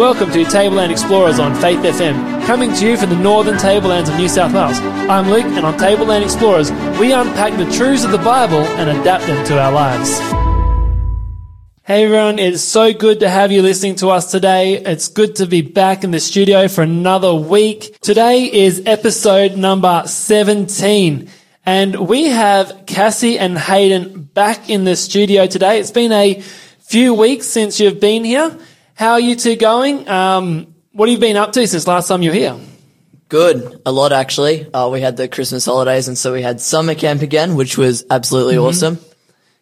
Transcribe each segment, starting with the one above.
Welcome to Tableland Explorers on Faith FM, coming to you from the northern tablelands of New South Wales. I'm Luke, and on Tableland Explorers, we unpack the truths of the Bible and adapt them to our lives. Hey everyone, it's so good to have you listening to us today. It's good to be back in the studio for another week. Today is episode number 17. And we have Cassie and Hayden back in the studio today. It's been a few weeks since you've been here. How are you two going? Um, what have you been up to since last time you were here? Good, a lot actually. Uh, we had the Christmas holidays, and so we had summer camp again, which was absolutely Mm-hmm. awesome.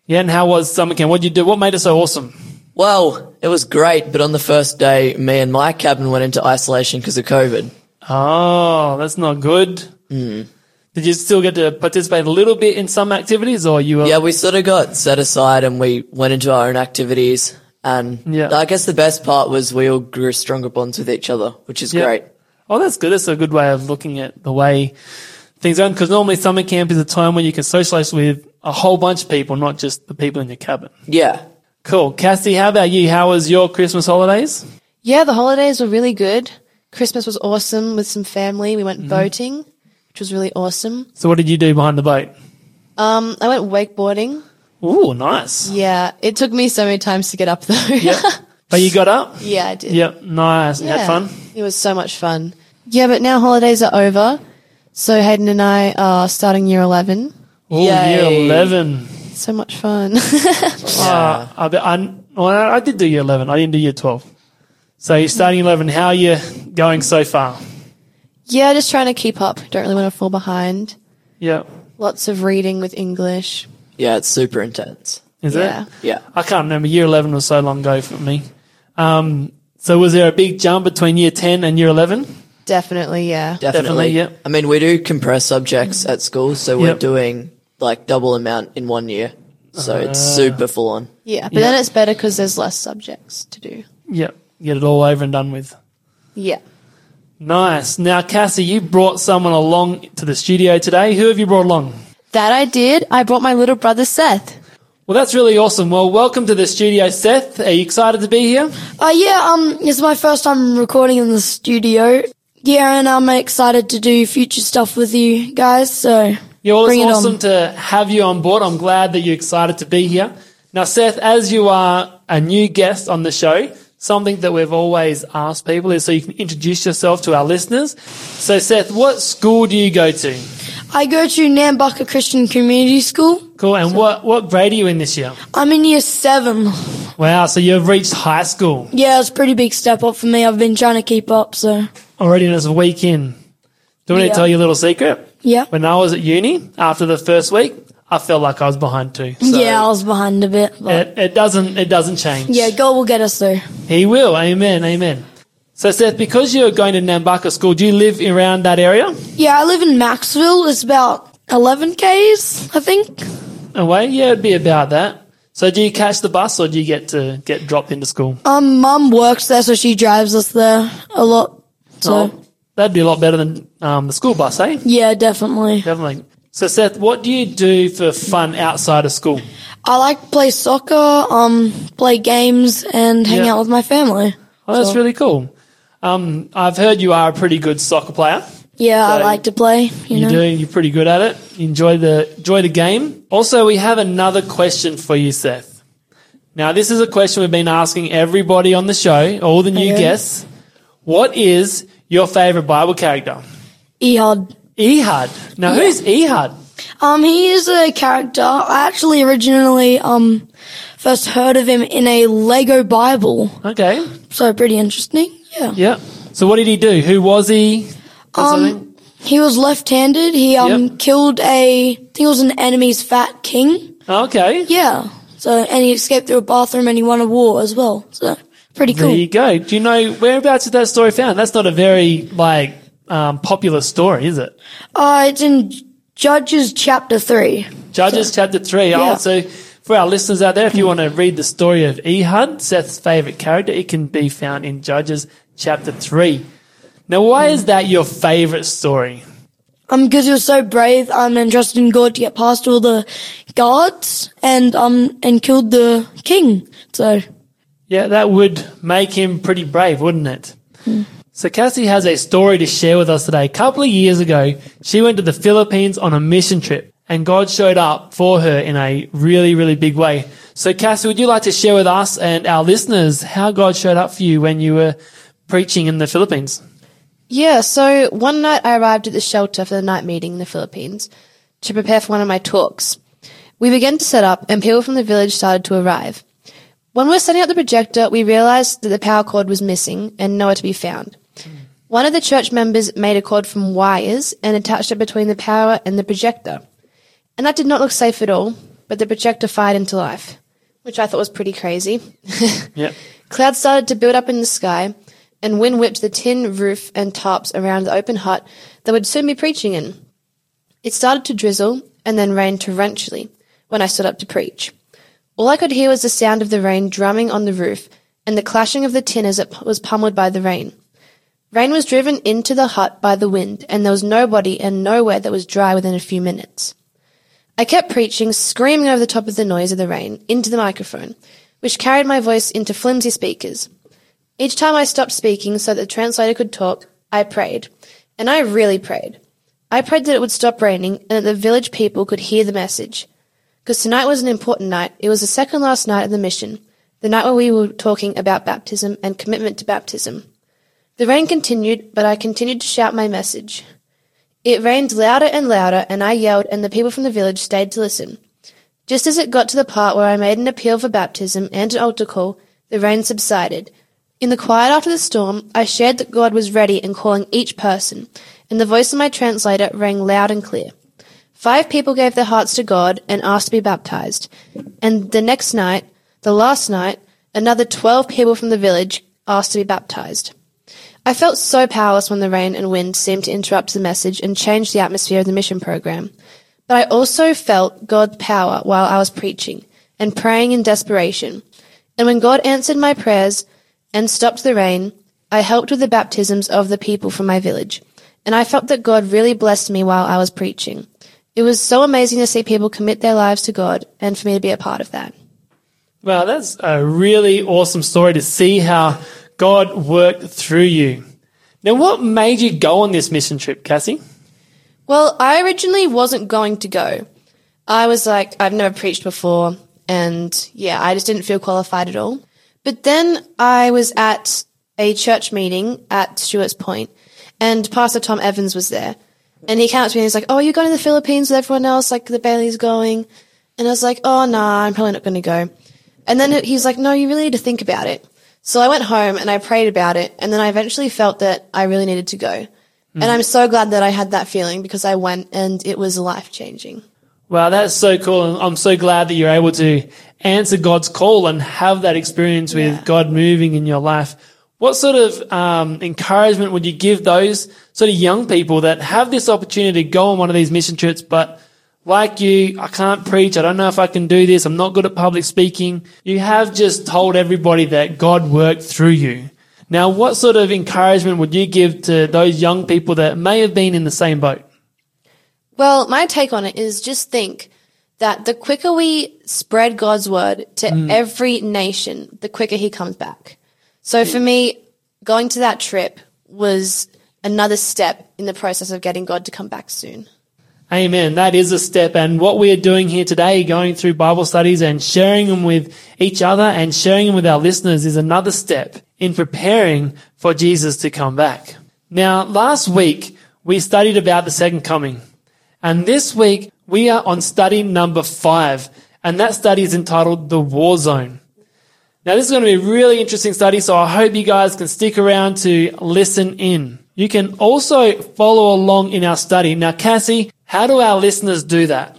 Yeah, and how was summer camp? What did you do? What made it so awesome? Well, it was great, but on the first day, me and my cabin went into isolation because of COVID. Oh, that's not good. Mm. Did you still get to participate a little bit in some activities, or you were? Yeah, we sort of got set aside and we went into our own activities. And Yeah. I guess the best part was we all grew stronger bonds with each other, which is Yeah. great. Oh, that's good. That's a good way of looking at the way things are. Because normally summer camp is a time when you can socialize with a whole bunch of people, not just the people in your cabin. Yeah. Cool. Cassie, how about you? How was your Christmas holidays? Yeah, the holidays were really good. Christmas was awesome with some family. We went boating, which was really awesome. So what did you do behind the boat? Um, I went wakeboarding. Ooh, nice. Yeah, it took me so many times to get up though. Yep. But you got up? yeah, I did. Yep. Nice. You Yeah. Had fun? It was so much fun. Yeah, but now holidays are over. So Hayden and I are starting year 11. Oh, year 11. So much fun. Uh, I, I, well, I did do year 11. I didn't do year 12. So you're starting 11. How are you going so far? yeah, just trying to keep up. Don't really want to fall behind. Yeah. Lots of reading with English. Yeah, it's super intense. Is Yeah. it? Yeah. I can't remember. Year 11 was so long ago for me. Um, so was there a big jump between year 10 and year 11? Definitely, yeah. Definitely. Definitely, yep. I mean, we do compress subjects at school, so we're Yep. doing like double amount in one year. So it's Ah. super full on. Yeah, but Yeah. then it's better because there's less subjects to do. Yep. Get it all over and done with. Yeah. Nice. Now, Cassie, you brought someone along to the studio today. Who have you brought along? That I did. I brought my little brother Seth. Well, that's really awesome. Well, welcome to the studio, Seth. Are you excited to be here? Uh, yeah, um, it's my first time recording in the studio. Yeah, and I'm excited to do future stuff with you guys, so Yeah, well, it's it awesome to have you on board. I'm glad that you're excited to be here. Now, Seth, as you are a new guest on the show, something that we've always asked people is so you can introduce yourself to our listeners. So, Seth, what school do you go to? I go to Nambucca Christian Community School. Cool. And what, what grade are you in this year? I'm in year seven. Wow. So you've reached high school Yeah, it's a pretty big step up for me. I've been trying to keep up, so already and it's a week in. Do you want me to tell you a little secret? yeah. When I was at uni, after the first week, I felt like I was behind too. So yeah, I was behind a bit, but It, it doesn't, it doesn't change. yeah, God will get us there. He will. Amen. Amen. So Seth, because you're going to Nambucca school, do you live around that area? Yeah, I live in Macksville. It's about 11 k's, I think. Away? Yeah, it'd be about that. So do you catch the bus or do you get to get dropped into school? Um, Mum works there, so she drives us there a lot. So Oh, that'd be a lot better than um, the school bus, eh? yeah, definitely. Definitely. So Seth, what do you do for fun outside of school? I like to play soccer, um, play games, and hang Yeah. out with my family. Oh, that's So- really cool. Um, I've heard you are a pretty good soccer player. Yeah, So- I like to play. You, You do. You're pretty good at it. You enjoy the enjoy the game. Also, we have another question for you, Seth. Now, this is a question we've been asking everybody on the show, all the new Okay. guests. What is your favorite Bible character? Ehud. Ehud. Now, who's Ehud? Um, he is a character. I actually originally um first heard of him in a Lego Bible, Okay. so pretty interesting. Yeah. Yeah. So, what did he do? Who was he? Something? Um, he was left-handed. He um Yep. killed a, I think it was an enemy's fat king. Okay. Yeah. So and he escaped through a bathroom and he won a war as well. So pretty cool. There you go. Do you know whereabouts is that story found? That's not a very like um, popular story, is it? Uh, it's in Judges chapter three. Judges chapter 3. Yeah. Oh, so for our listeners out there, if you want to read the story of Ehud, Seth's favourite character, it can be found in Judges chapter 3. Now, why is that your favourite story? Um, because he was so brave, um, and trusted in God to get past all the guards and, um, and killed the king. So, Yeah, that would make him pretty brave, wouldn't it? So Cassie has a story to share with us today. A couple of years ago, she went to the Philippines on a mission trip and God showed up for her in a really, really big way. So Cassie, would you like to share with us and our listeners how God showed up for you when you were preaching in the Philippines? Yeah, so one night I arrived at the shelter for the night meeting in the Philippines to prepare for one of my talks. We began to set up and people from the village started to arrive. When we were setting up the projector, we realized that the power cord was missing and nowhere to be found. One of the church members made a cord from wires and attached it between the power and the projector. And that did not look safe at all, but the projector fired into life, which I thought was pretty crazy. Yep. Clouds started to build up in the sky, and wind whipped the tin roof and tarps around the open hut that would soon be preaching in. It started to drizzle and then rain torrentially when I stood up to preach. All I could hear was the sound of the rain drumming on the roof and the clashing of the tin as it was pummeled by the rain. Rain was driven into the hut by the wind, and there was nobody and nowhere that was dry within a few minutes. I kept preaching, screaming over the top of the noise of the rain into the microphone, which carried my voice into flimsy speakers. Each time I stopped speaking so that the translator could talk, I prayed. And I really prayed. I prayed that it would stop raining and that the village people could hear the message. Because tonight was an important night. It was the second last night of the mission, the night where we were talking about baptism and commitment to baptism. The rain continued, but I continued to shout my message. It rained louder and louder, and I yelled, and the people from the village stayed to listen. Just as it got to the part where I made an appeal for baptism and an altar call, the rain subsided. In the quiet after the storm, I shared that God was ready and calling each person, and the voice of my translator rang loud and clear. Five people gave their hearts to God and asked to be baptized. And the next night, the last night, another twelve people from the village asked to be baptized. I felt so powerless when the rain and wind seemed to interrupt the message and change the atmosphere of the mission program. But I also felt God's power while I was preaching and praying in desperation. And when God answered my prayers and stopped the rain, I helped with the baptisms of the people from my village. And I felt that God really blessed me while I was preaching. It was so amazing to see people commit their lives to God and for me to be a part of that. Wow, that's a really awesome story to see how God worked through you. Now, what made you go on this mission trip, Cassie? Well, I originally wasn't going to go. I was like, I've never preached before, and yeah, I just didn't feel qualified at all. But then I was at a church meeting at Stuarts Point, and Pastor Tom Evans was there. And he came up to me and he's like, Oh, you're going to the Philippines with everyone else, like the Bailey's going. And I was like, Oh, nah, I'm probably not going to go. And then he's like, No, you really need to think about it. So I went home and I prayed about it, and then I eventually felt that I really needed to go. And I'm so glad that I had that feeling because I went and it was life changing. Wow, that's so cool. And I'm so glad that you're able to answer God's call and have that experience with Yeah. God moving in your life. What sort of um, encouragement would you give those sort of young people that have this opportunity to go on one of these mission trips, but like you, I can't preach. I don't know if I can do this. I'm not good at public speaking. You have just told everybody that God worked through you. Now, what sort of encouragement would you give to those young people that may have been in the same boat? Well, my take on it is just think that the quicker we spread God's word to mm. every nation, the quicker he comes back. So for me, going to that trip was another step in the process of getting God to come back soon. Amen. That is a step. And what we are doing here today, going through Bible studies and sharing them with each other and sharing them with our listeners is another step in preparing for Jesus to come back. Now, last week we studied about the second coming. And this week we are on study number five. And that study is entitled The War Zone. Now, this is going to be a really interesting study, so I hope you guys can stick around to listen in. You can also follow along in our study. Now, Cassie, how do our listeners do that?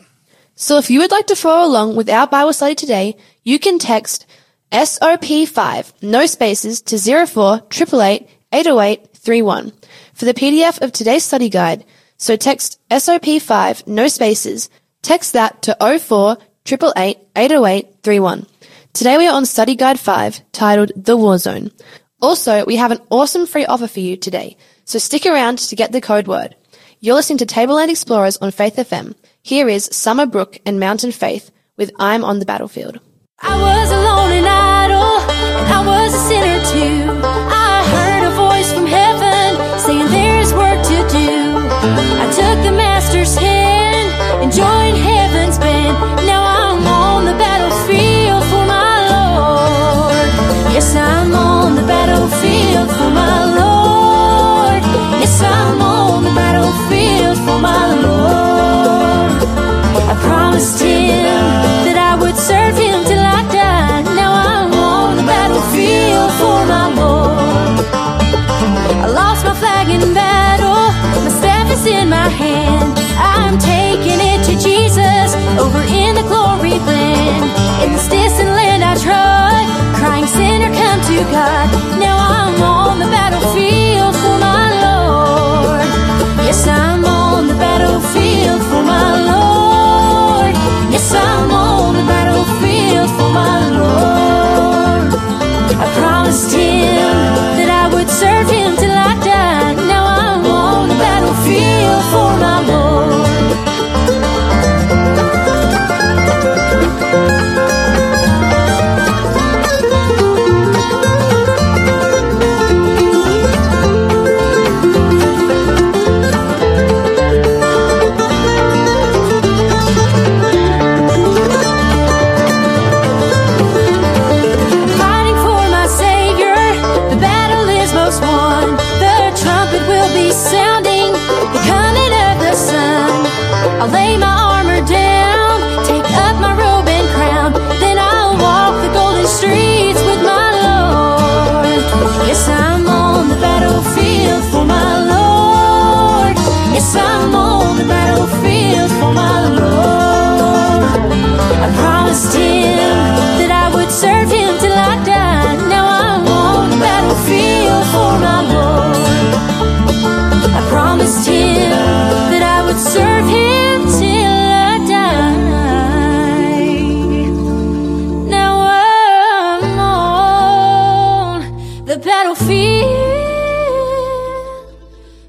So if you would like to follow along with our Bible study today, you can text SOP5, no spaces, to 04 888 808 31 for the PDF of today's study guide. So text SOP5, no spaces, text that to 04 888 808 31. Today we are on study guide 5 titled The War Zone. Also, we have an awesome free offer for you today. So stick around to get the code word. You're listening to Tableland Explorers on Faith FM. Here is Summer Brooke and Mountain Faith with I'm on the Battlefield.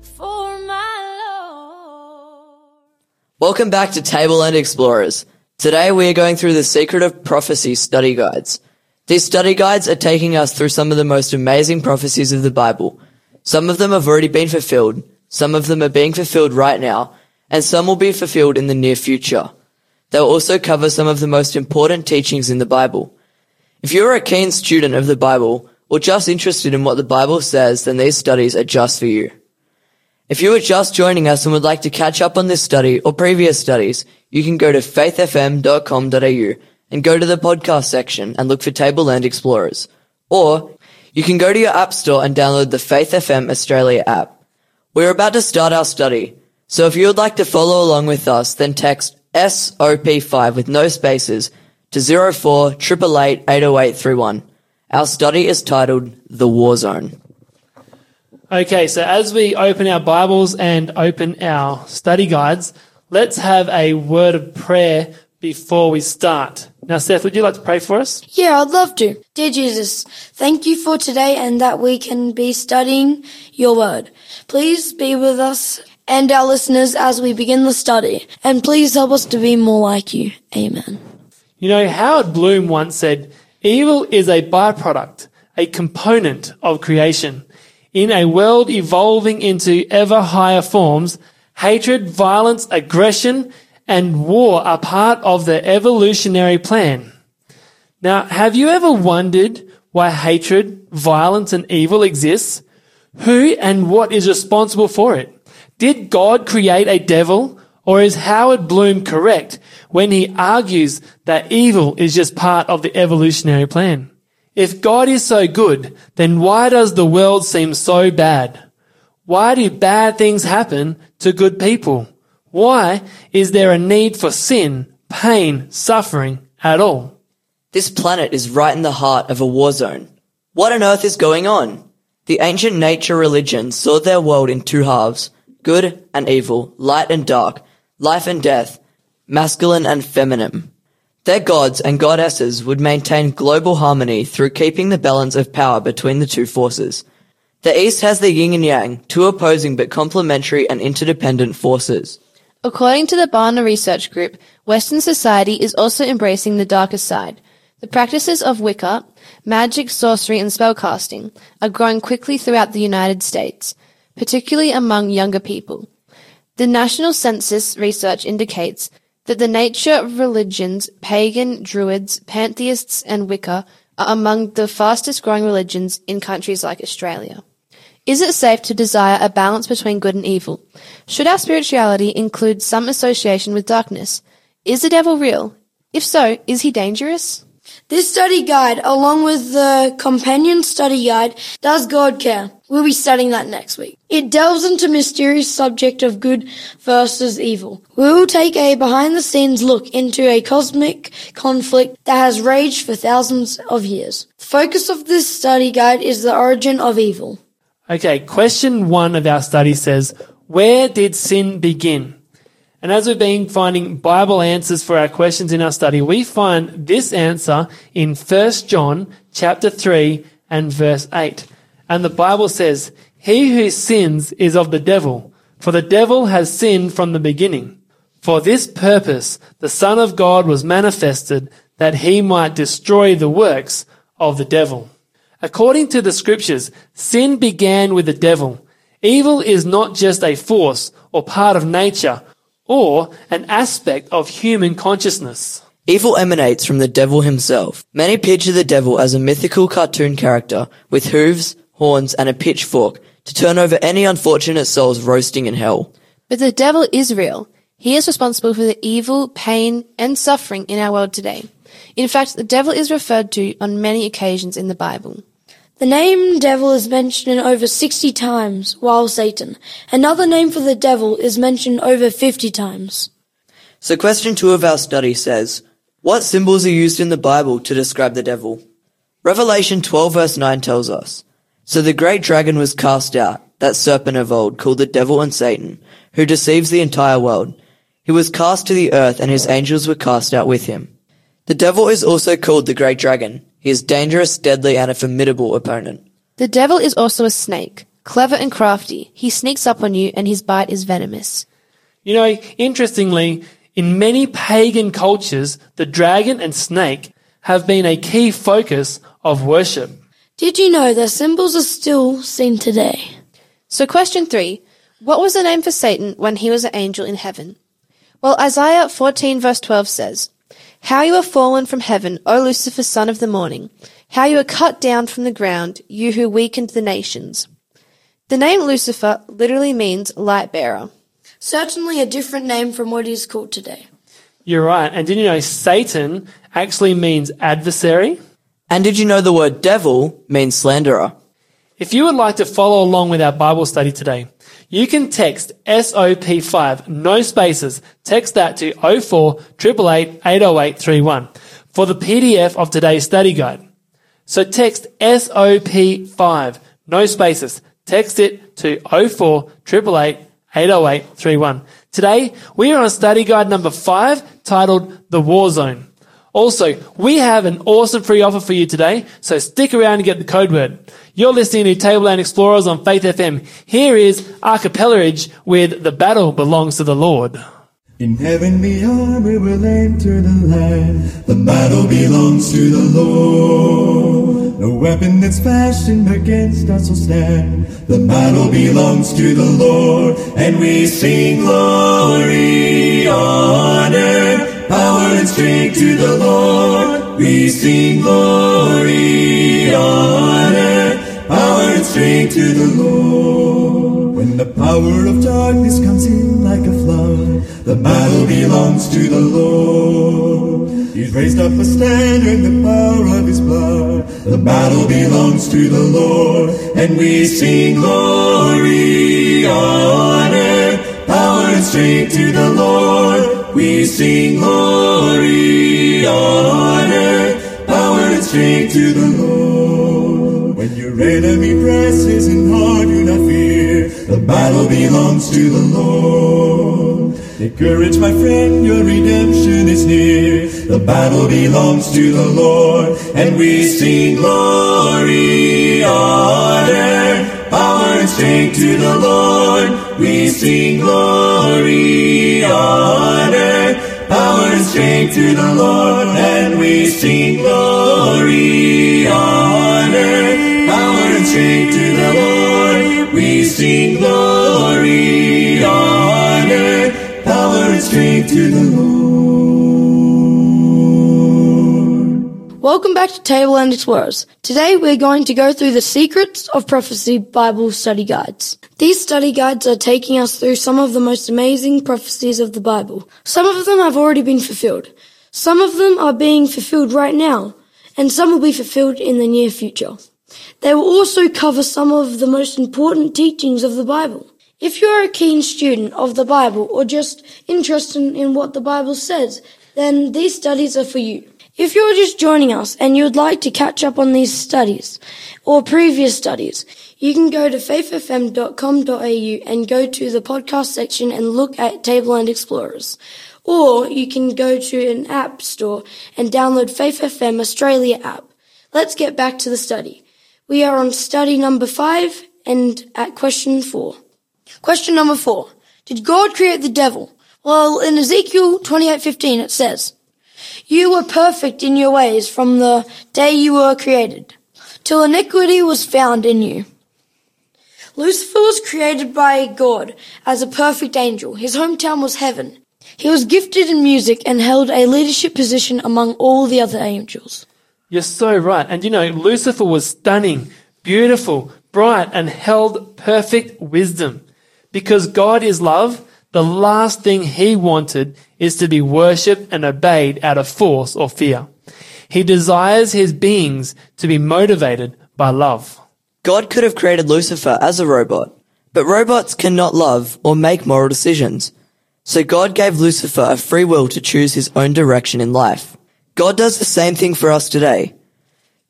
For my Lord. Welcome back to Tableland Explorers. Today we are going through the Secret of Prophecy study guides. These study guides are taking us through some of the most amazing prophecies of the Bible. Some of them have already been fulfilled, some of them are being fulfilled right now, and some will be fulfilled in the near future. They'll also cover some of the most important teachings in the Bible. If you're a keen student of the Bible, or just interested in what the Bible says, then these studies are just for you. If you are just joining us and would like to catch up on this study or previous studies, you can go to faithfm.com.au and go to the podcast section and look for Tableland Explorers. Or you can go to your app store and download the Faith FM Australia app. We're about to start our study, so if you would like to follow along with us, then text SOP5 with no spaces to 04 888 80831. Our study is titled The War Zone. Okay, so as we open our Bibles and open our study guides, let's have a word of prayer before we start. Now, Seth, would you like to pray for us? Yeah, I'd love to. Dear Jesus, thank you for today and that we can be studying your word. Please be with us and our listeners as we begin the study. And please help us to be more like you. Amen. You know, Howard Bloom once said, evil is a byproduct, a component of creation. In a world evolving into ever higher forms, hatred, violence, aggression, and war are part of the evolutionary plan. Now, have you ever wondered why hatred, violence, and evil exists? Who and what is responsible for it? Did God create a devil? Or is Howard Bloom correct when he argues that evil is just part of the evolutionary plan? If God is so good, then why does the world seem so bad? Why do bad things happen to good people? Why is there a need for sin, pain, suffering at all? This planet is right in the heart of a war zone. What on earth is going on? The ancient nature religions saw their world in two halves, good and evil, light and dark, life and death, masculine and feminine. Their gods and goddesses would maintain global harmony through keeping the balance of power between the two forces. The East has the yin and yang, two opposing but complementary and interdependent forces. According to the Barna Research Group, Western society is also embracing the darker side. The practices of Wicca, magic, sorcery, and spellcasting are growing quickly throughout the United States, particularly among younger people. The National Census research indicates that the nature of religions, pagan, druids, pantheists, and Wicca are among the fastest growing religions in countries like Australia. Is it safe to desire a balance between good and evil? Should our spirituality include some association with darkness? Is the devil real? If so, is he dangerous? This study guide, along with the companion study guide, Does God Care? We'll be studying that next week. It delves into mysterious subject of good versus evil. We will take a behind the scenes look into a cosmic conflict that has raged for thousands of years. The focus of this study guide is the origin of evil. Okay, question one of our study says, Where did sin begin? And as we've been finding Bible answers for our questions in our study, we find this answer in 1 John chapter 3 and verse 8. And the Bible says, He who sins is of the devil, for the devil has sinned from the beginning. For this purpose the Son of God was manifested that he might destroy the works of the devil. According to the scriptures, sin began with the devil. Evil is not just a force or part of nature or an aspect of human consciousness. Evil emanates from the devil himself. Many picture the devil as a mythical cartoon character with hooves, horns, and a pitchfork to turn over any unfortunate souls roasting in hell. But the devil is real. He is responsible for the evil, pain, and suffering in our world today. In fact, the devil is referred to on many occasions in the Bible. The name devil is mentioned over 60 times, while Satan, another name for the devil, is mentioned over 50 times. So question two of our study says, what symbols are used in the Bible to describe the devil? Revelation 12 verse 9 tells us, So the great dragon was cast out, that serpent of old, called the devil and Satan, who deceives the entire world. He was cast to the earth and his angels were cast out with him. The devil is also called the great dragon. He is dangerous, deadly, and a formidable opponent. The devil is also a snake, clever and crafty. He sneaks up on you and his bite is venomous. You know, interestingly, in many pagan cultures, the dragon and snake have been a key focus of worship. Did you know their symbols are still seen today? So question three. What was the name for Satan when he was an angel in heaven? Well, Isaiah 14 verse 12 says, How you are fallen from heaven, O Lucifer, son of the morning. How you are cut down from the ground, you who weakened the nations. The name Lucifer literally means light bearer. Certainly a different name from what he is called today. You're right. And did you know Satan actually means adversary? And did you know the word devil means slanderer? If you would like to follow along with our Bible study today, you can text SOP5, no spaces. Text that to 04 888 80831 for the PDF of today's study guide. So text SOP5, no spaces. Text it to 04 888 80831. Today, we are on study guide number five titled The War Zone. Also, we have an awesome free offer for you today, so stick around and get the code word. You're listening to Tableland Explorers on Faith FM. Here is Archipelagage with The Battle Belongs to the Lord. In heaven beyond we will enter the land. The battle belongs to the Lord. No weapon that's fashioned against us will stand. The battle belongs to the Lord. And we sing glory, honor, power and strength to the Lord. We sing glory, honor, power and strength to the Lord. When the power of darkness comes in like a flood, the battle belongs to the Lord. He's raised up a standard in the power of his blood. The battle belongs to the Lord. And we sing glory, honor, power and strength to the Lord. We sing glory, honor, power and strength to the Lord. When your enemy presses in hard, do not fear. The battle belongs to the Lord. Take courage, my friend, your redemption is near. The battle belongs to the Lord. And we sing glory, honor, power and strength to the Lord. We sing glory, honor, power and strength to the Lord. And we sing glory, honor, power and strength to the Lord. We sing glory, honor, power and strength to the Welcome back to Table Tableland Explorers. Today we're going to go through the Secrets of Prophecy Bible study guides. These study guides are taking us through some of the most amazing prophecies of the Bible. Some of them have already been fulfilled. Some of them are being fulfilled right now. and some will be fulfilled in the near future. They will also cover some of the most important teachings of the Bible. If you're a keen student of the Bible or just interested in what the Bible says, then these studies are for you. If you're just joining us and you would like to catch up on these studies or previous studies, you can go to faithfm.com.au and go to the podcast section and look at Tableland Explorers. Or you can go to an app store and download Faith FM Australia app. Let's get back to the study. We are on study number five and at question four. Question number four. Did God create the devil? Well, in Ezekiel 28:15 it says, "You were perfect in your ways from the day you were created, till iniquity was found in you." Lucifer was created by God as a perfect angel. His hometown was heaven. He was gifted in music and held a leadership position among all the other angels. You're so right. And you know, Lucifer was stunning, beautiful, bright, and held perfect wisdom. Because God is love, the last thing he wanted is to be worshipped and obeyed out of force or fear. He desires his beings to be motivated by love. God could have created Lucifer as a robot, but robots cannot love or make moral decisions. So God gave Lucifer a free will to choose his own direction in life. God does the same thing for us today.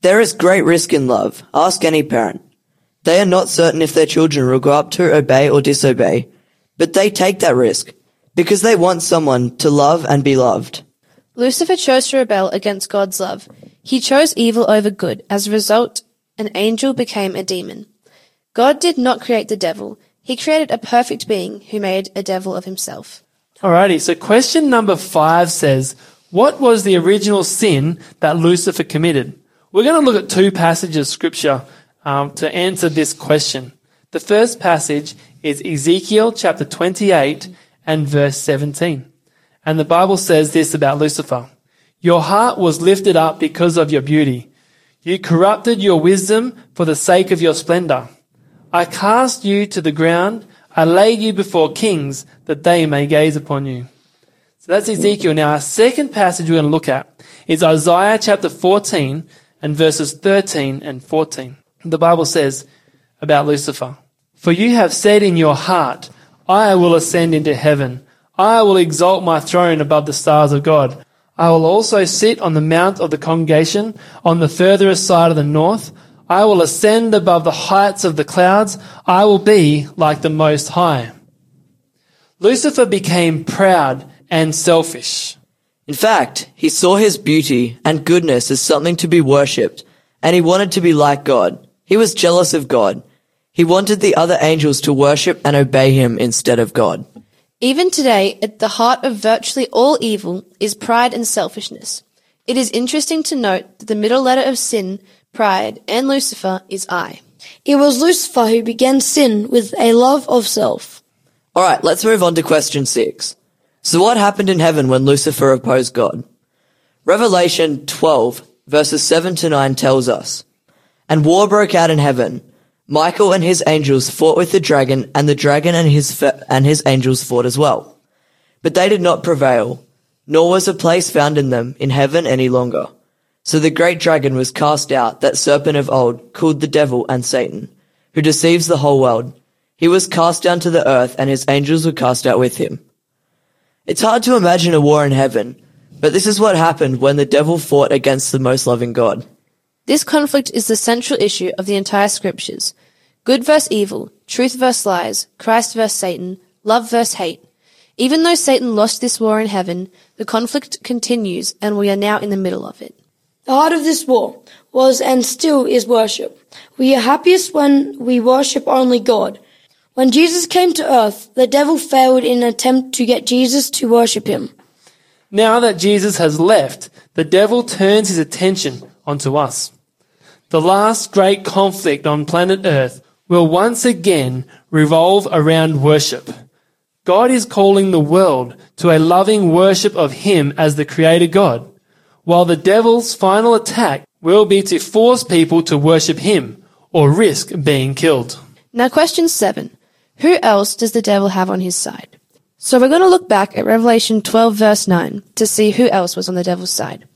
There is great risk in love. Ask any parent. They are not certain if their children will grow up to obey or disobey, but they take that risk because they want someone to love and be loved. Lucifer chose to rebel against God's love. He chose evil over good. As a result, an angel became a demon. God did not create the devil. He created a perfect being who made a devil of himself. Alrighty, so question number five says, what was the original sin that Lucifer committed? We're going to look at two passages of scripture um, to answer this question. The first passage is Ezekiel chapter 28 and verse 17. And the Bible says this about Lucifer. Your heart was lifted up because of your beauty. You corrupted your wisdom for the sake of your splendor. I cast you to the ground. I laid you before kings that they may gaze upon you. So that's Ezekiel. Now, our second passage we're going to look at is Isaiah chapter 14 and verses 13 and 14. The Bible says about Lucifer, For you have said in your heart, I will ascend into heaven. I will exalt my throne above the stars of God. I will also sit on the mount of the congregation on the furthest side of the north. I will ascend above the heights of the clouds. I will be like the Most High. Lucifer became proud and selfish. In fact, he saw his beauty and goodness as something to be worshipped, and he wanted to be like God. He was jealous of God. He wanted the other angels to worship and obey him instead of God. Even today, at the heart of virtually all evil is pride and selfishness. It is interesting to note that the middle letter of sin, pride, and Lucifer is I. It was Lucifer who began sin with a love of self. Alright, let's move on to question six. So what happened in heaven when Lucifer opposed God? Revelation 12 verses 7 to 9 tells us, And war broke out in heaven. Michael and his angels fought with the dragon, and the dragon and his, and his angels fought as well. But they did not prevail, nor was a place found in them in heaven any longer. So the great dragon was cast out, that serpent of old, called the devil and Satan, who deceives the whole world. He was cast down to the earth, and his angels were cast out with him. It's hard to imagine a war in heaven, but this is what happened when the devil fought against the most loving God. This conflict is the central issue of the entire scriptures. Good versus evil, truth versus lies, Christ versus Satan, love versus hate. Even though Satan lost this war in heaven, the conflict continues and we are now in the middle of it. The heart of this war was and still is worship. We are happiest when we worship only God. When Jesus came to earth, the devil failed in an attempt to get Jesus to worship him. Now that Jesus has left, the devil turns his attention onto us. The last great conflict on planet Earth will once again revolve around worship. God is calling the world to a loving worship of Him as the Creator God, while the devil's final attack will be to force people to worship Him or risk being killed. Now question seven. Who else does the devil have on his side? So we're going to look back at Revelation 12 verse 9 to see who else was on the devil's side.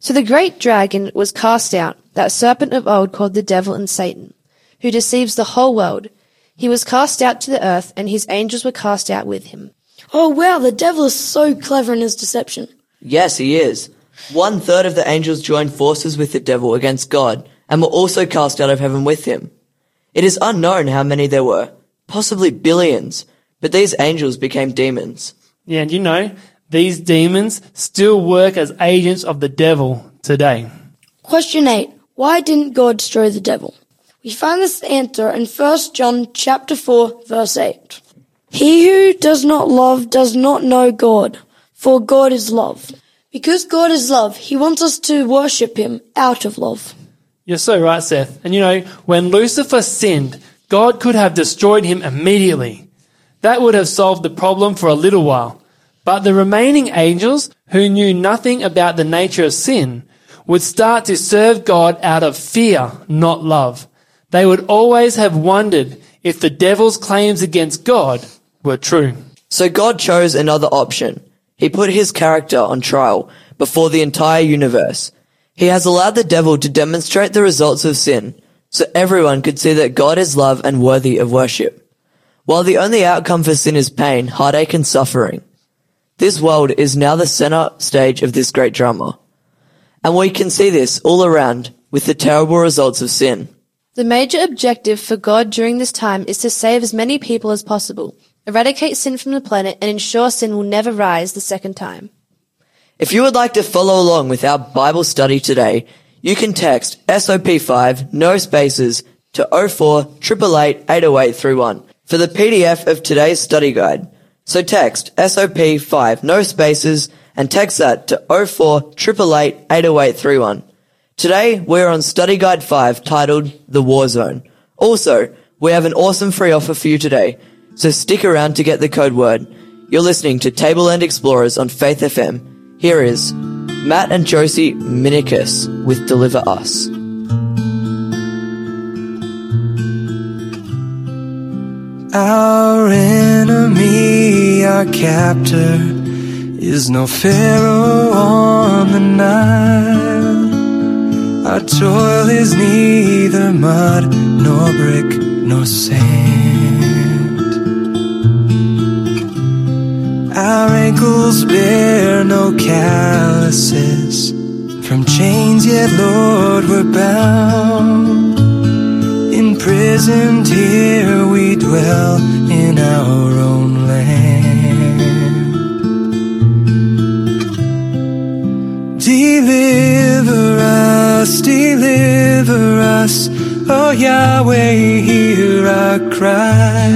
So the great dragon was cast out, that serpent of old called the devil and Satan, who deceives the whole world. He was cast out to the earth, and his angels were cast out with him. Oh wow, the devil is so clever in his deception. Yes, he is. One third of the angels joined forces with the devil against God and were also cast out of heaven with him. It is unknown how many there were, possibly billions, but these angels became demons. Yeah, and you know, these demons still work as agents of the devil today. Question 8. Why didn't God destroy the devil? We find this answer in 1 John chapter 4 verse 8. He who does not love does not know God, for God is love. Because God is love, he wants us to worship him out of love. You're so right, Seth. And you know, when Lucifer sinned, God could have destroyed him immediately. That would have solved the problem for a little while. But the remaining angels, who knew nothing about the nature of sin, would start to serve God out of fear, not love. They would always have wondered if the devil's claims against God were true. So God chose another option. He put his character on trial before the entire universe. He has allowed the devil to demonstrate the results of sin so everyone could see that God is love and worthy of worship. While the only outcome for sin is pain, heartache and suffering, this world is now the center stage of this great drama. And we can see this all around with the terrible results of sin. The major objective for God during this time is to save as many people as possible, eradicate sin from the planet, and ensure sin will never rise the second time. If you would like to follow along with our Bible study today, you can text SOP5 no spaces to 04 888 80831 for the PDF of today's study guide. So text SOP5 no spaces and text that to 04 888 80831. Today we're on study guide 5 titled The War Zone. Also, we have an awesome free offer for you today, so stick around to get the code word. You're listening to Tableland Explorers on Faith FM. Here is Matt and Josie Minikus with Deliver Us. Our enemy, our captor, is no Pharaoh on the Nile. Our toil is neither mud nor brick nor sand. Our ankles bear no calluses. From chains, yet, Lord, we're bound. Imprisoned here, we dwell in our own land. Deliver us, deliver us, oh Yahweh, hear our cry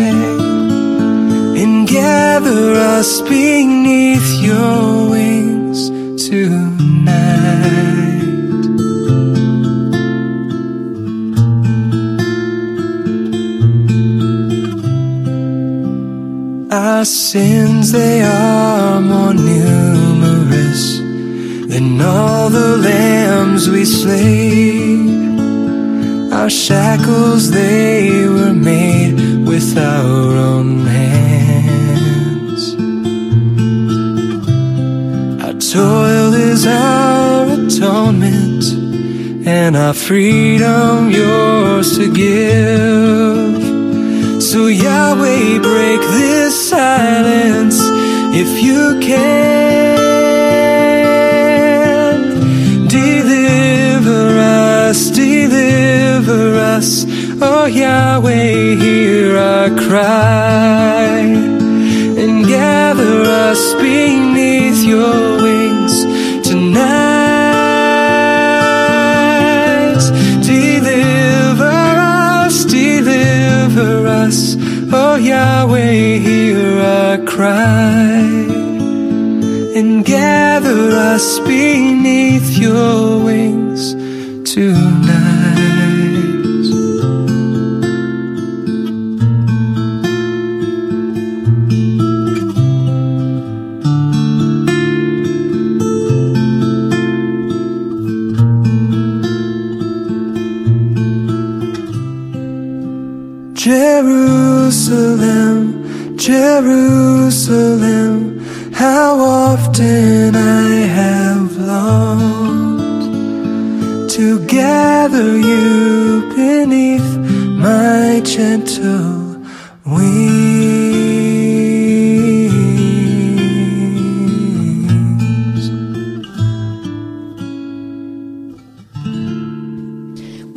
and gather us beneath your Our sins, they are more numerous than all the lambs we slay. Our shackles, they were made with our own hands. Our toil is our atonement, and our freedom yours to give. So, Yahweh, break this silence if you can. Deliver us, deliver us. Oh, Yahweh, hear our cry and gather us beneath your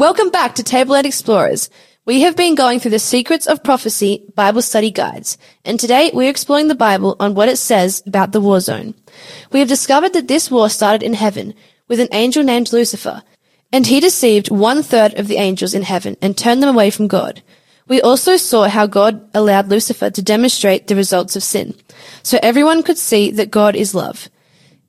Welcome back to Tableland Explorers. We have been going through the Secrets of Prophecy Bible study guides, and today we're exploring the Bible on what it says about the war zone. We have discovered that this war started in heaven with an angel named Lucifer, and he deceived one third of the angels in heaven and turned them away from God. We also saw how God allowed Lucifer to demonstrate the results of sin, so everyone could see that God is love.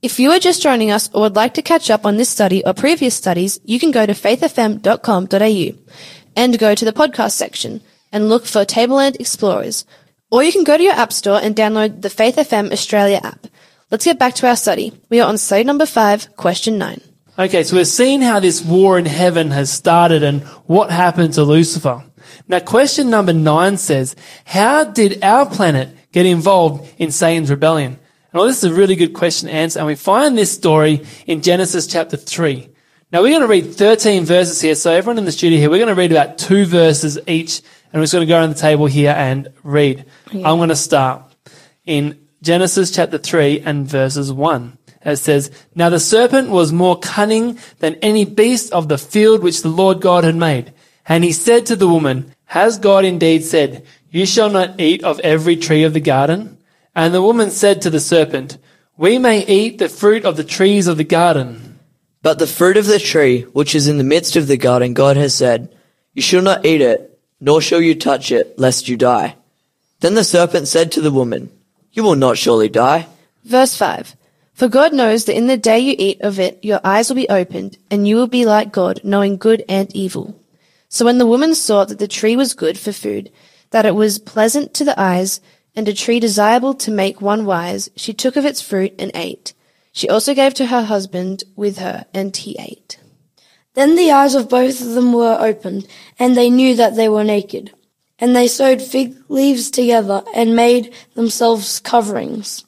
If you are just joining us or would like to catch up on this study or previous studies, you can go to faithfm.com.au and go to the podcast section and look for Tableland Explorers. Or you can go to your app store and download the Faith FM Australia app. Let's get back to our study. We are on study number five, question nine. Okay, so we've seen how this war in heaven has started and what happened to Lucifer. Now, question number nine says, how did our planet get involved in Satan's rebellion? And well, this is a really good question to answer, and we find this story in Genesis chapter 3. Now, we're going to read 13 verses here, so everyone in the studio here, we're going to read about two verses each, and we're just going to go around the table here and read. I'm going to start in Genesis chapter 3 and verses 1. It says, Now the serpent was more cunning than any beast of the field which the Lord God had made. And he said to the woman, Has God indeed said, You shall not eat of every tree of the garden? And the woman said to the serpent, We may eat the fruit of the trees of the garden. But the fruit of the tree, which is in the midst of the garden, God has said, You shall not eat it, nor shall you touch it, lest you die. Then the serpent said to the woman, You will not surely die. Verse 5. For God knows that in the day you eat of it, your eyes will be opened, and you will be like God, knowing good and evil. So when the woman saw that the tree was good for food, that it was pleasant to the eyes, and a tree desirable to make one wise, she took of its fruit and ate. She also gave to her husband with her, and he ate. Then the eyes of both of them were opened, and they knew that they were naked. And they sewed fig leaves together and made themselves coverings.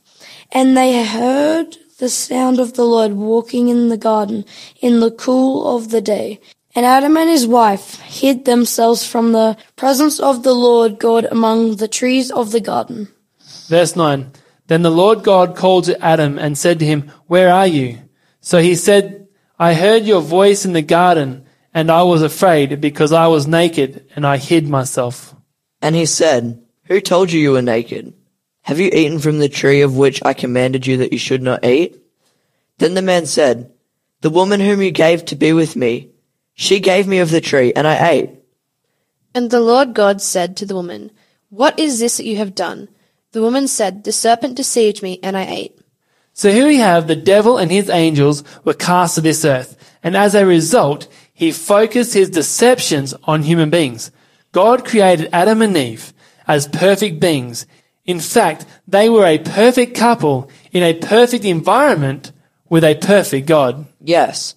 And they heard the sound of the Lord walking in the garden in the cool of the day. And Adam and his wife hid themselves from the presence of the Lord God among the trees of the garden. Verse 9. Then the Lord God called to Adam and said to him, Where are you? So he said, I heard your voice in the garden, and I was afraid because I was naked and I hid myself. And he said, Who told you you were naked? Have you eaten from the tree of which I commanded you that you should not eat? Then the man said, The woman whom you gave to be with me, she gave me of the tree, and I ate. And the Lord God said to the woman, What is this that you have done? The woman said, The serpent deceived me, and I ate. So here we have the devil and his angels were cast to this earth. And as a result, he focused his deceptions on human beings. God created Adam and Eve as perfect beings. In fact, they were a perfect couple in a perfect environment with a perfect God. Yes.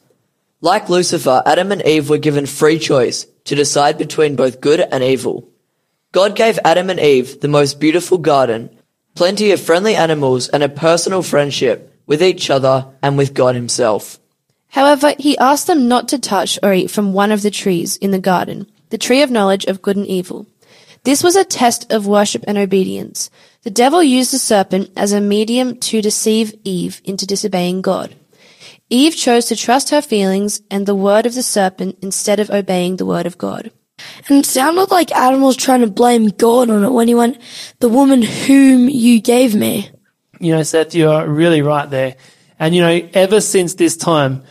Like Lucifer, Adam and Eve were given free choice to decide between both good and evil. God gave Adam and Eve the most beautiful garden, plenty of friendly animals, and a personal friendship with each other and with God himself. However, he asked them not to touch or eat from one of the trees in the garden, the tree of knowledge of good and evil. This was a test of worship and obedience. The devil used the serpent as a medium to deceive Eve into disobeying God. Eve chose to trust her feelings and the word of the serpent instead of obeying the word of God. And it sounded like Adam was trying to blame God on it when he went, the woman whom you gave me. You know, Seth, you're really right there. And you know, ever since this time,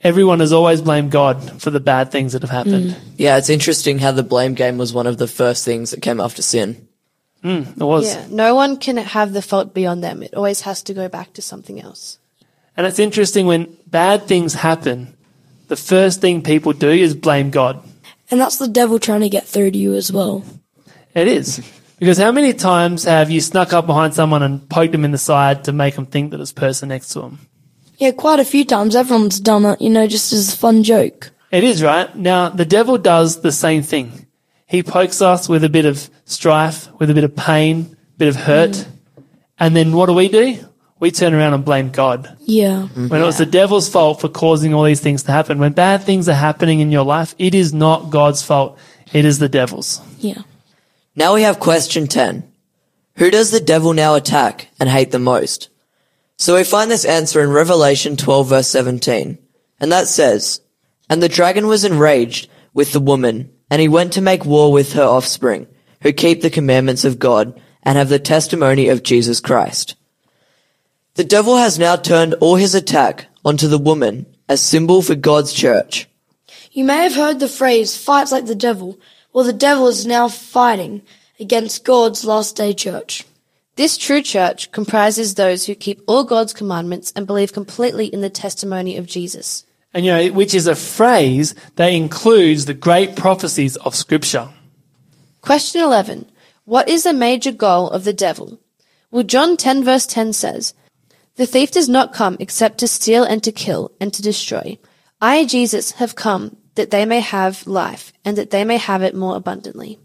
everyone has always blamed God for the bad things that have happened. Mm. Yeah, it's interesting how the blame game was one of the first things that came after sin. Mm, it was. Yeah, no one can have the fault beyond them. It always has to go back to something else. And it's interesting when bad things happen, the first thing people do is blame God. And that's the devil trying to get through to you as well. It is. Because how many times have you snuck up behind someone and poked them in the side to make them think that it's person next to them? Yeah, quite a few times everyone's done it, you know, just as a fun joke. It is, right? Now, the devil does the same thing. He pokes us with a bit of strife, with a bit of pain, a bit of hurt. Mm. And then what do we do? We turn around and blame God. Yeah. Mm-hmm. When it was the devil's fault for causing all these things to happen. When bad things are happening in your life, it is not God's fault. It is the devil's. Yeah. Now we have question 10. Who does the devil now attack and hate the most? So we find this answer in Revelation 12 verse 17. And that says, And the dragon was enraged with the woman, and he went to make war with her offspring, who keep the commandments of God and have the testimony of Jesus Christ. The devil has now turned all his attack onto the woman as symbol for God's church. You may have heard the phrase fights like the devil. Well, the devil is now fighting against God's last day church. This true church comprises those who keep all God's commandments and believe completely in the testimony of Jesus. And you know, which is a phrase that includes the great prophecies of scripture. Question 11. What is the major goal of the devil? Well, John 10 verse 10 says, The thief does not come except to steal and to kill and to destroy. I, Jesus, have come that they may have life and that they may have it more abundantly.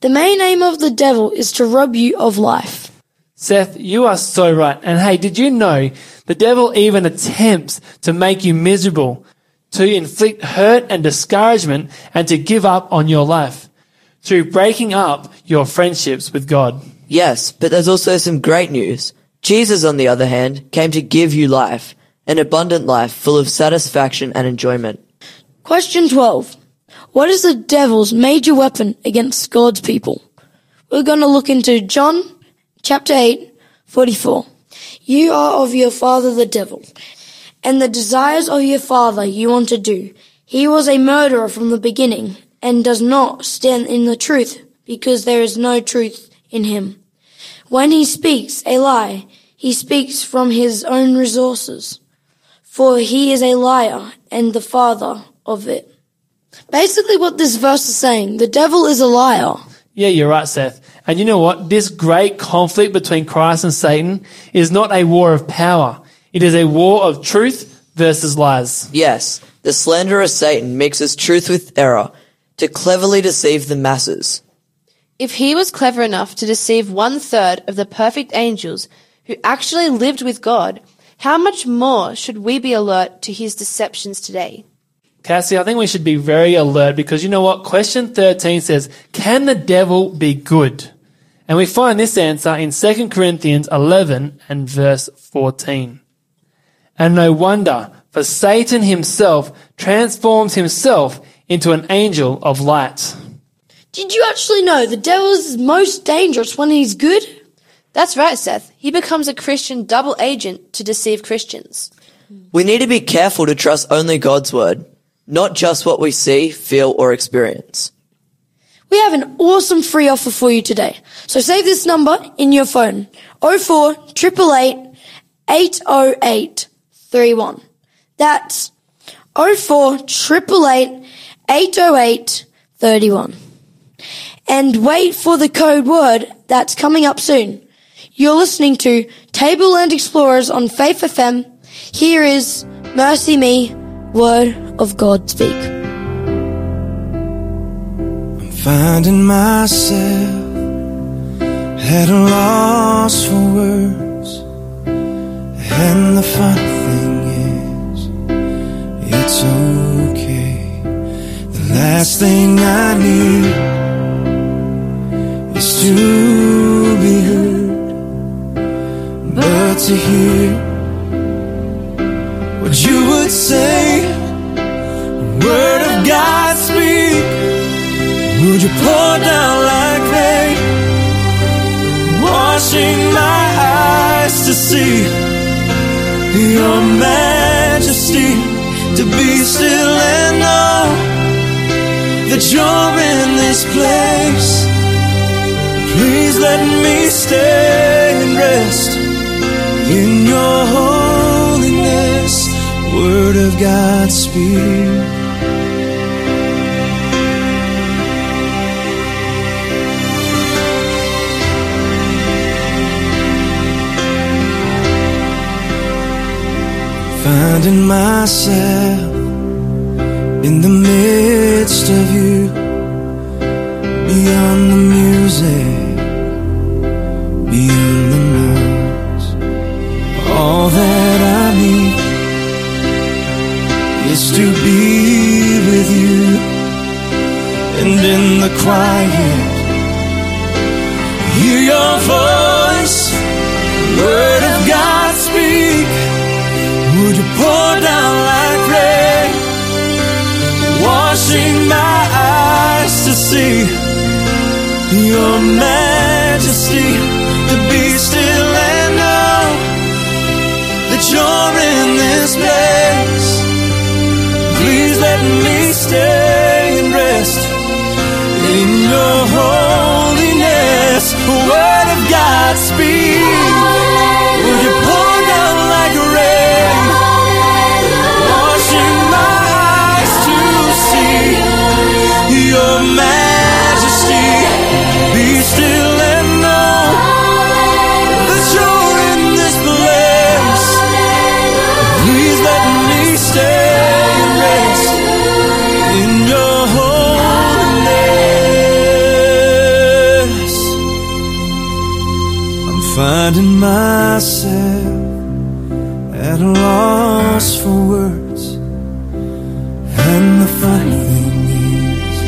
The main aim of the devil is to rob you of life. Seth, you are so right. And hey, did you know the devil even attempts to make you miserable, to inflict hurt and discouragement, and to give up on your life through breaking up your friendships with God? Yes, but there's also some great news. Jesus, on the other hand, came to give you life, an abundant life full of satisfaction and enjoyment. Question 12. What is the devil's major weapon against God's people? We're going to look into John chapter 8, 44. You are of your father the devil, and the desires of your father you want to do. He was a murderer from the beginning, and does not stand in the truth, because there is no truth in him. When he speaks a lie, he speaks from his own resources, for he is a liar and the father of it. Basically what this verse is saying, the devil is a liar. Yeah, you're right, Seth. And you know what? This great conflict between Christ and Satan is not a war of power. It is a war of truth versus lies. Yes, the slanderous Satan mixes truth with error to cleverly deceive the masses. If he was clever enough to deceive one third of the perfect angels who actually lived with God, how much more should we be alert to his deceptions today? Cassie, I think we should be very alert because you know what? Question 13 says, Can the devil be good? And we find this answer in 2 Corinthians 11 and verse 14. And no wonder, for Satan himself transforms himself into an angel of light. Did you actually know the devil is most dangerous when he's good? That's right, Seth. He becomes a Christian double agent to deceive Christians. We need to be careful to trust only God's word, not just what we see, feel, or experience. We have an awesome free offer for you today. So save this number in your phone. 04 888 808 31. That's 04 888 808 31. And wait for the code word that's coming up soon. You're listening to Tableland Explorers on Faith FM. Here is MercyMe, Word of God Speak. I'm finding myself at a loss for words. And the funny thing is, it's okay. The last thing I need is to be heard, but to hear what you would say. Word of God speak. Would you pour down like rain, washing my eyes to see your majesty, to be still and know that you're in this place. Please let me stay and rest in your holiness. Word of God speak. finding myself in the midst of you, beyond the music, beyond the noise. all that I need is to be with you. And in the quiet, hear your voice, word of God speak. Would you pour down like rain, washing my eyes to see your majesty, be still and know that you're in this place. Please let me stay and rest in your holiness. Word finding myself at a loss for words, and the funny thing is,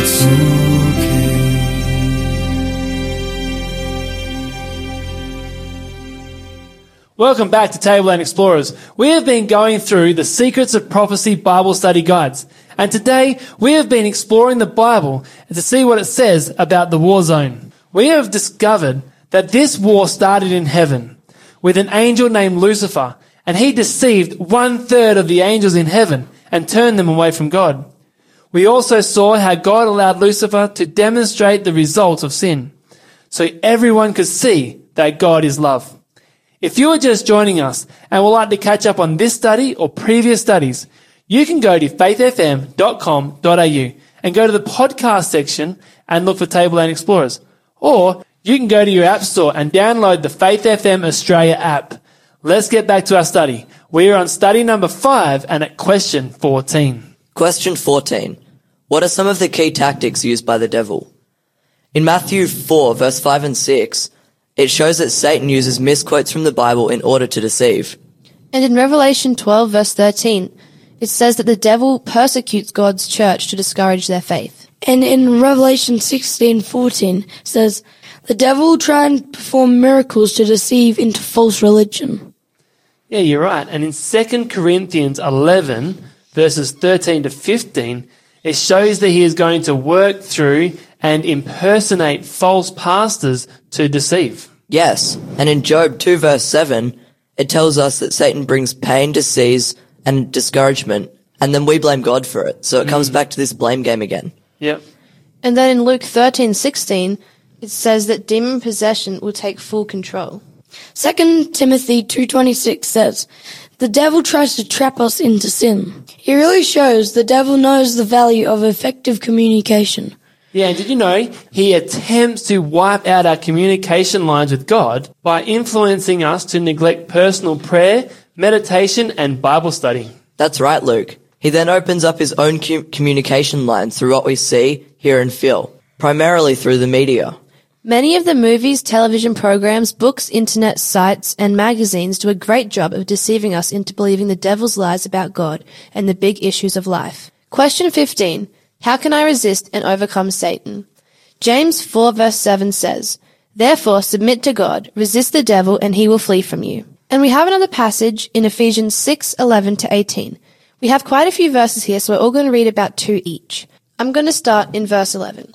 it's okay. Welcome back to Tableland Explorers. We have been going through the Secrets of Prophecy Bible study guides. And today we have been exploring the Bible to see what it says about the war zone. We have discovered that this war started in heaven with an angel named Lucifer and he deceived one third of the angels in heaven and turned them away from God. We also saw how God allowed Lucifer to demonstrate the results of sin so everyone could see that God is love. If you are just joining us and would like to catch up on this study or previous studies, you can go to faithfm.com.au and go to the podcast section and look for Tableland Explorers. Or you can go to your app store and download the Faith FM Australia app. Let's get back to our study. We are on study number five and at question 14. Question 14. What are some of the key tactics used by the devil? In Matthew 4 verse 5 and 6, it shows that Satan uses misquotes from the Bible in order to deceive. And in Revelation 12 verse 13, it says that the devil persecutes God's church to discourage their faith. And in Revelation 16:14 says, "The devil will try and perform miracles to deceive into false religion." Yeah, you're right. And in 2 Corinthians 11, verses 13 to 15, it shows that he is going to work through and impersonate false pastors to deceive. Yes, and in Job 2 verse 7, it tells us that Satan brings pain, disease, and discouragement, and then we blame God for it. So it comes mm. back to this blame game again. Yep. And then in Luke 13:16, it says that demon possession will take full control. 2 Timothy 2:26 says, "The devil tries to trap us into sin." It really shows the devil knows the value of effective communication. Yeah, and did you know he attempts to wipe out our communication lines with God by influencing us to neglect personal prayer, meditation, and Bible study? That's right, Luke. He then opens up his own communication lines through what we see, hear, and feel, primarily through the media. Many of the movies, television programs, books, internet sites, and magazines do a great job of deceiving us into believing the devil's lies about God and the big issues of life. Question 15. How can I resist and overcome Satan? James 4 verse 7 says, Therefore submit to God, resist the devil, and he will flee from you. And we have another passage in Ephesians 6, 11 to 18. We have quite a few verses here, so we're all going to read about two each. I'm going to start in verse 11.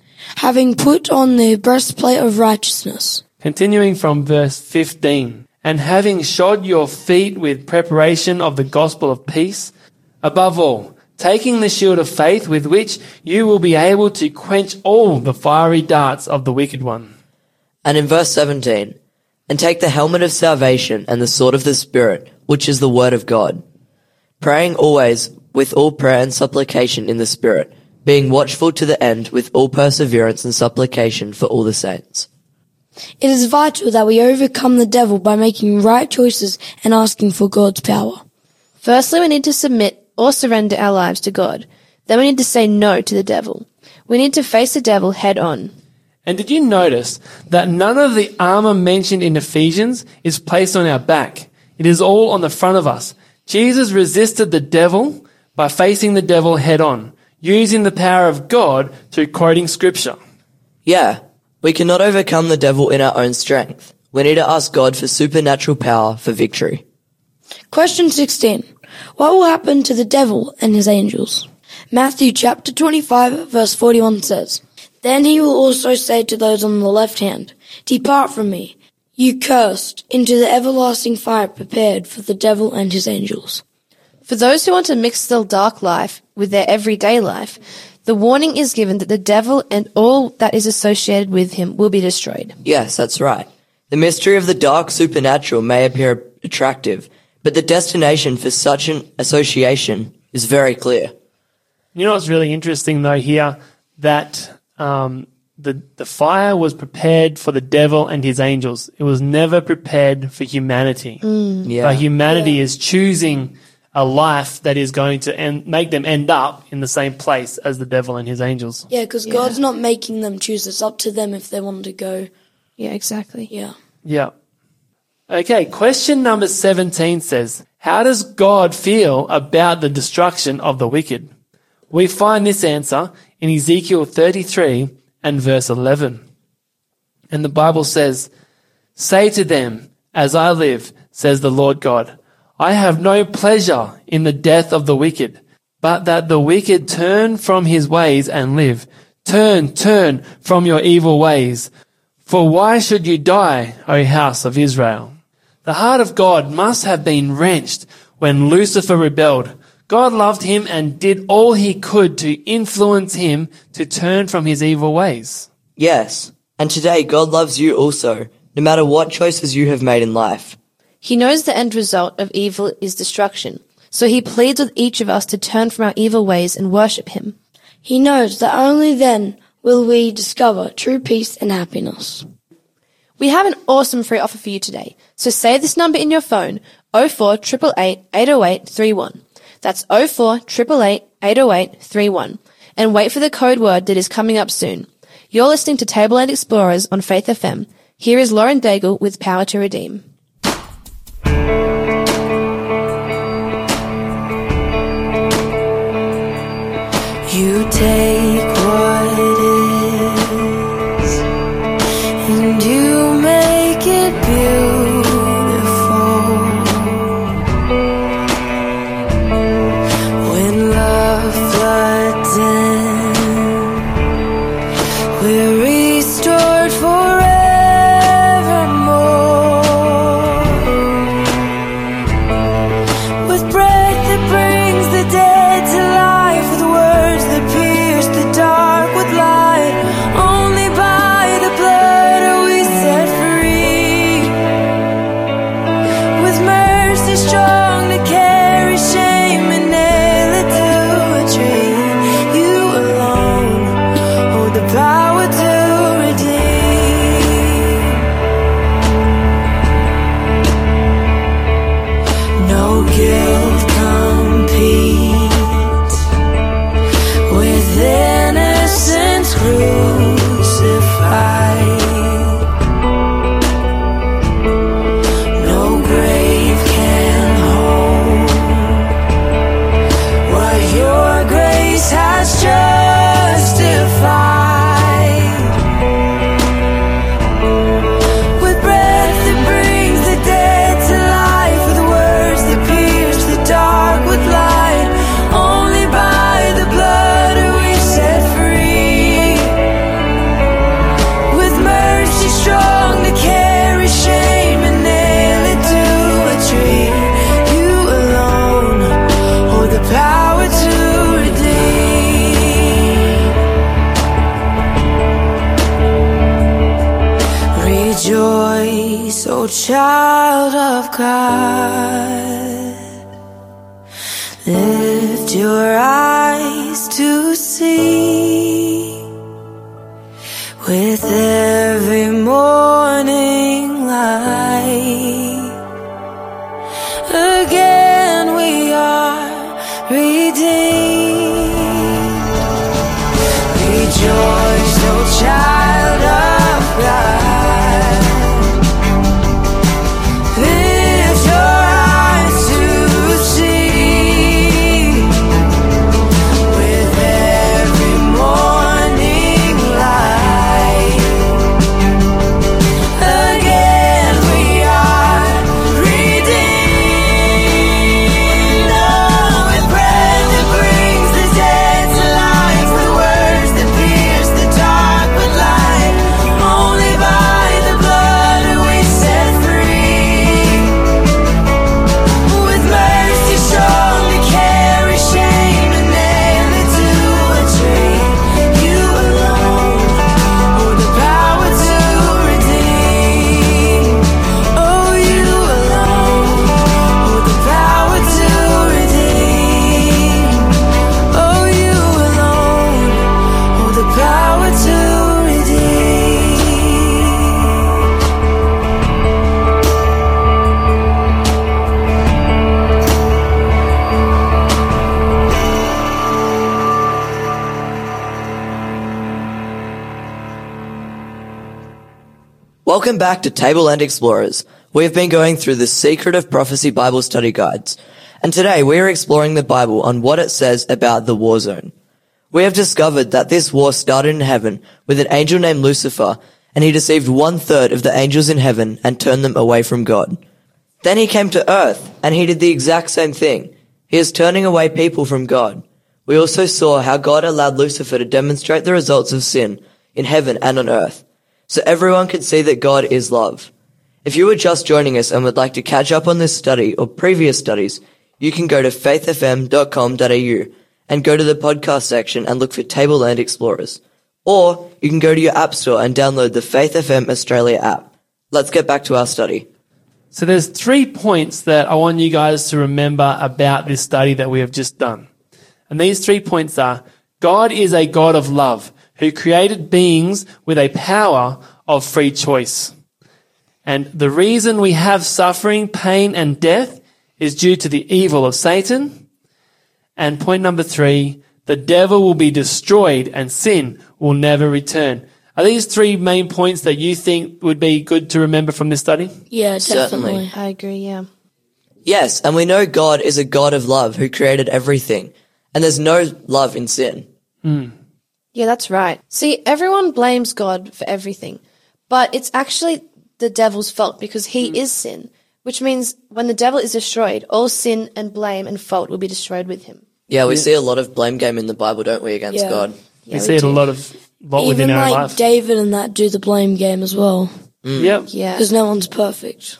having put on the breastplate of righteousness, Continuing from verse 15. And having shod your feet with preparation of the gospel of peace, above all, taking the shield of faith with which you will be able to quench all the fiery darts of the wicked one. And in verse 17, And take the helmet of salvation and the sword of the Spirit, which is the word of God. Praying always with all prayer and supplication in the Spirit, being watchful to the end with all perseverance and supplication for all the saints. It is vital that we overcome the devil by making right choices and asking for God's power. Firstly, we need to submit or surrender our lives to God. Then we need to say no to the devil. We need to face the devil head on. And did you notice that none of the armor mentioned in Ephesians is placed on our back? It is all on the front of us. Jesus resisted the devil by facing the devil head on, using the power of God through quoting scripture. Yeah, we cannot overcome the devil in our own strength. We need to ask God for supernatural power for victory. Question 16. What will happen to the devil and his angels? Matthew chapter 25 verse 41 says, Then he will also say to those on the left hand, Depart from me, you cursed, into the everlasting fire prepared for the devil and his angels. For those who want to mix the dark life with their everyday life, the warning is given that the devil and all that is associated with him will be destroyed. Yes, that's right. The mystery of the dark supernatural may appear attractive, but the destination for such an association is very clear. You know what's really interesting though here that um, the the fire was prepared for the devil and his angels. It was never prepared for humanity. Yeah. But humanity is choosing a life that is going to end, make them end up in the same place as the devil and his angels. Yeah, because God's not making them choose. It's up to them if they want to go. Yeah, exactly. Yeah. Yeah. Okay, question number 17 says, How does God feel about the destruction of the wicked? We find this answer in Ezekiel 33 and verse 11. And the Bible says, Say to them, As I live, says the Lord God, I have no pleasure in the death of the wicked, but that the wicked turn from his ways and live. Turn, turn from your evil ways. For why should you die, O house of Israel? The heart of God must have been wrenched when Lucifer rebelled. God loved him and did all he could to influence him to turn from his evil ways. Yes, and today God loves you also, no matter what choices you have made in life. He knows the end result of evil is destruction. So he pleads with each of us to turn from our evil ways and worship him. He knows that only then will we discover true peace and happiness. We have an awesome free offer for you today. So save this number in your phone, 04 808 That's 04 808 And wait for the code word that is coming up soon. You're listening to Tableland Explorers on Faith FM. Here is Lauren Daigle with Power to Redeem. You take Welcome back to Tableland Explorers. We've been going through the Secret of Prophecy Bible study guides, and today we are exploring the Bible on what it says about the war zone. We have discovered that this war started in heaven with an angel named Lucifer, and he deceived one third of the angels in heaven and turned them away from God. Then he came to earth, and he did the exact same thing. He is turning away people from God. We also saw how God allowed Lucifer to demonstrate the results of sin in heaven and on earth so everyone could see that God is love. If you are just joining us and would like to catch up on this study or previous studies, you can go to faithfm.com.au and go to the podcast section and look for Tableland Explorers. Or you can go to your app store and download the Faith FM Australia app. Let's get back to our study. So there's three points that I want you guys to remember about this study that we have just done. And these three points are God is a God of love who created beings with a power of free choice. And the reason we have suffering, pain, and death is due to the evil of Satan. And point number three, the devil will be destroyed and sin will never return. Are these three main points that you think would be good to remember from this study? Yeah, Certainly. definitely. I agree, yeah. Yes, and we know God is a God of love who created everything. And there's no love in sin. Hmm. Yeah, that's right. See, everyone blames God for everything, but it's actually the devil's fault because he hmm. is sin, which means when the devil is destroyed, all sin and blame and fault will be destroyed with him. Yeah, we see a lot of blame game in the Bible, don't we, against Yeah. God? Yeah, we see it a lot of lot within Even our like life. David and that do the blame game as well. Hmm. Yep. Yeah. Because no one's perfect.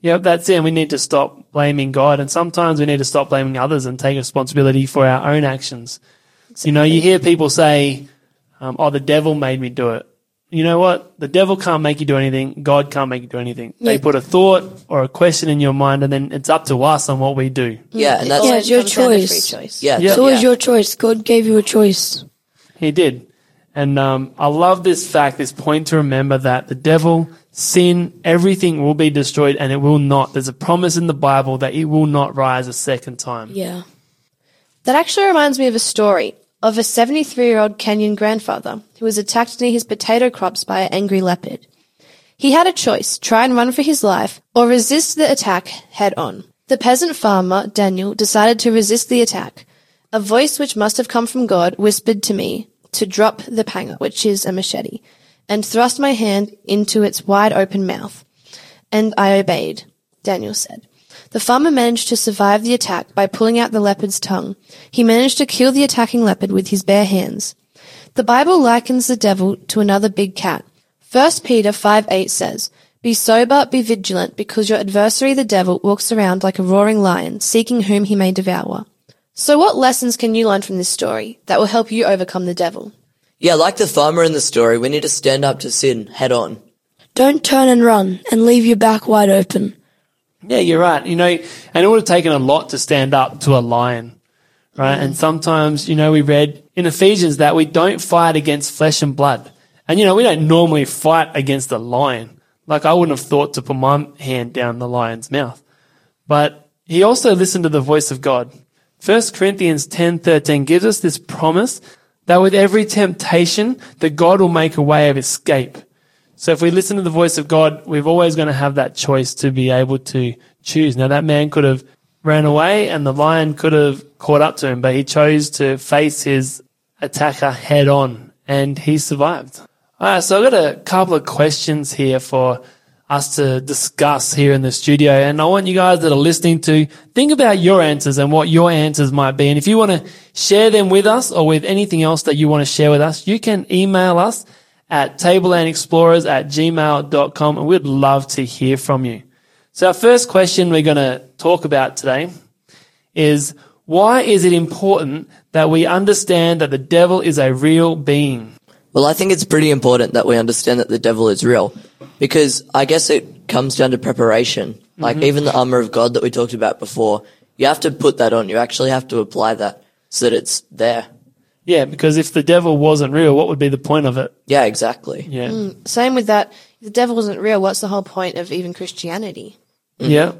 Yep, that's it. And we need to stop blaming God. And sometimes we need to stop blaming others and take responsibility for our own actions. You know, you hear people say, um, oh, the devil made me do it. You know what? The devil can't make you do anything. God can't make you do anything. They put a thought or a question in your mind and then it's up to us on what we do. Yeah, and that's Yeah, Always it's your comes down to choice. Choice. yeah, Yeah. It's always your choice. God gave you a choice. He did. And um, I love this fact, this point to remember that the devil, sin, everything will be destroyed and it will not. There's a promise in the Bible that it will not rise a second time. Yeah. That actually reminds me of a story of a 73 year old Kenyan grandfather who was attacked near his potato crops by an angry leopard. He had a choice, try and run for his life or resist the attack head on. The peasant farmer, Daniel, decided to resist the attack. A voice which must have come from God whispered to me to drop the panga, which is a machete, and thrust my hand into its wide open mouth. And I obeyed, Daniel said. The farmer managed to survive the attack by pulling out the leopard's tongue. He managed to kill the attacking leopard with his bare hands. The Bible likens the devil to another big cat. 1 Peter 5 8 says, Be sober, be vigilant, because your adversary the devil walks around like a roaring lion, seeking whom he may devour. So what lessons can you learn from this story that will help you overcome the devil? Yeah, like the farmer in the story, we need to stand up to sin head on. Don't turn and run and leave your back wide open. Yeah, you're right. You know, and it would have taken a lot to stand up to a lion, right? And sometimes, you know, we read in Ephesians that we don't fight against flesh and blood. And, you know, we don't normally fight against a lion. Like, I wouldn't have thought to put my hand down the lion's mouth. But he also listened to the voice of God. 1 Corinthians 10:13 gives us this promise that with every temptation, that God will make a way of escape. So if we listen to the voice of God, we're always going to have that choice to be able to choose. Now that man could have ran away and the lion could have caught up to him, but he chose to face his attacker head on and he survived. All right. So I've got a couple of questions here for us to discuss here in the studio. And I want you guys that are listening to think about your answers and what your answers might be. And if you want to share them with us or with anything else that you want to share with us, you can email us at tablelandexplorers at gmail.com and we'd love to hear from you. So our first question we're going to talk about today is why is it important that we understand that the devil is a real being? Well, I think it's pretty important that we understand that the devil is real because I guess it comes down to preparation. Mm-hmm. Like even the armor of God that we talked about before, you have to put that on. You actually have to apply that so that it's there. Yeah, because if the devil wasn't real, what would be the point of it? Yeah, exactly. Yeah. Mm. Same with that. If the devil wasn't real, what's the whole point of even Christianity? Mm. Yeah.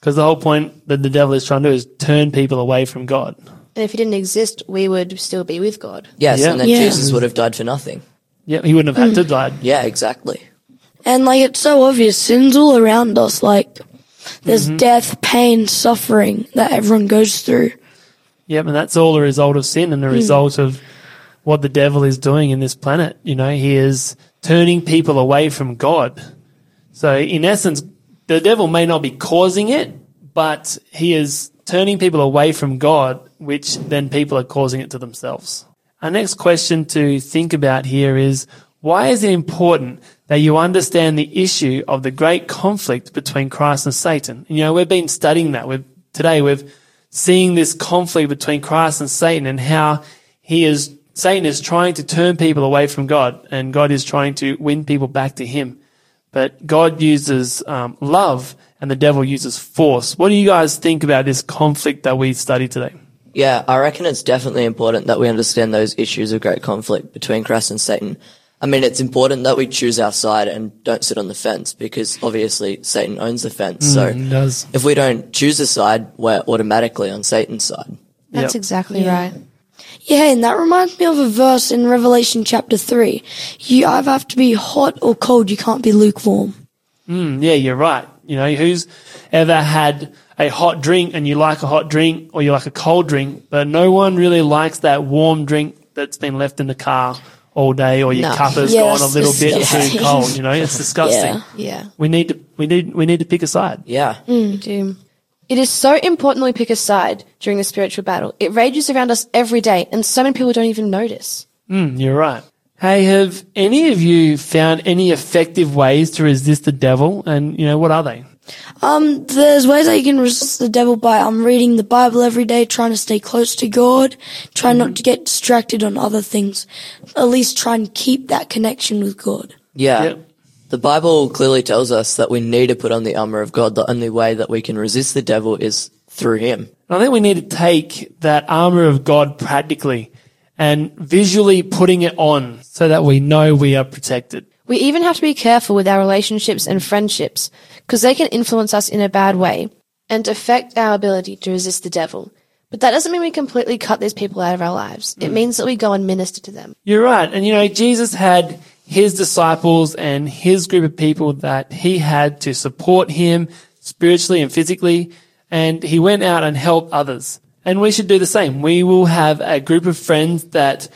Because the whole point that the devil is trying to do is turn people away from God. And if he didn't exist, we would still be with God. Yes, Yeah. and then Yeah. Jesus would have died for nothing. Yeah, he wouldn't have had to mm. die. Yeah, exactly. And like it's so obvious, sin's all around us. Like there's mm-hmm. death, pain, suffering that everyone goes through. Yep, and that's all a result of sin and a hmm. result of what the devil is doing in this planet. You know, he is turning people away from God. So in essence, the devil may not be causing it, but he is turning people away from God, which then people are causing it to themselves. Our next question to think about here is why is it important that you understand the issue of the great conflict between Christ and Satan? You know, we've been studying that. We've, today we've seeing this conflict between Christ and Satan and how he is, Satan is trying to turn people away from God and God is trying to win people back to him. But God uses um, love and the devil uses force. What do you guys think about this conflict that we studied today? Yeah, I reckon it's definitely important that we understand those issues of great conflict between Christ and Satan. I mean, it's important that we choose our side and don't sit on the fence because obviously Satan owns the fence. So It does. if we don't choose a side, we're automatically on Satan's side. That's Yep. exactly right. Yeah, and that reminds me of a verse in Revelation chapter 3. You either have to be hot or cold, you can't be lukewarm. Mm, yeah, you're right. You know, who's ever had a hot drink and you like a hot drink or you like a cold drink, but no one really likes that warm drink that's been left in the car all day or your No. cup has Yeah, gone a little bit too disgusting. cold. You know, it's disgusting. Yeah. Yeah. We need to, we need, we need to pick a side. Yeah. We do. It is so important that we pick a side during the spiritual battle. It rages around us every day, and so many people don't even notice. Mm, you're right. Hey, have any of you found any effective ways to resist the devil? And, you know, what are they? Um, there's ways that you can resist the devil by um reading the Bible every day, trying to stay close to God, try not to get distracted on other things. At least try and keep that connection with God. Yeah. Yep. The Bible clearly tells us that we need to put on the armor of God. The only way that we can resist the devil is through him. I think we need to take that armor of God practically and visually putting it on so that we know we are protected. We even have to be careful with our relationships and friendships because they can influence us in a bad way and affect our ability to resist the devil. But that doesn't mean we completely cut these people out of our lives. It mm. means that we go and minister to them. You're right. And you know, Jesus had his disciples and his group of people that he had to support him spiritually and physically. And he went out and helped others. And we should do the same. We will have a group of friends that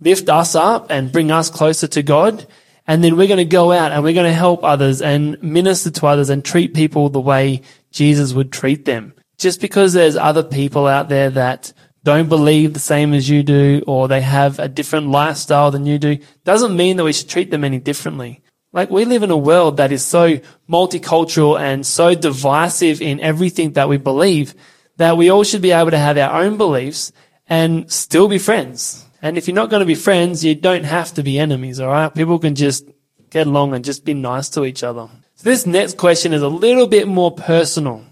lift us up and bring us closer to God. And then we're going to go out and we're going to help others and minister to others and treat people the way Jesus would treat them. Just because there's other people out there that don't believe the same as you do or they have a different lifestyle than you do doesn't mean that we should treat them any differently. Like we live in a world that is so multicultural and so divisive in everything that we believe that we all should be able to have our own beliefs and still be friends. And if you're not going to be friends, you don't have to be enemies, all right? People can just get along and just be nice to each other. So this next question is a little bit more personal.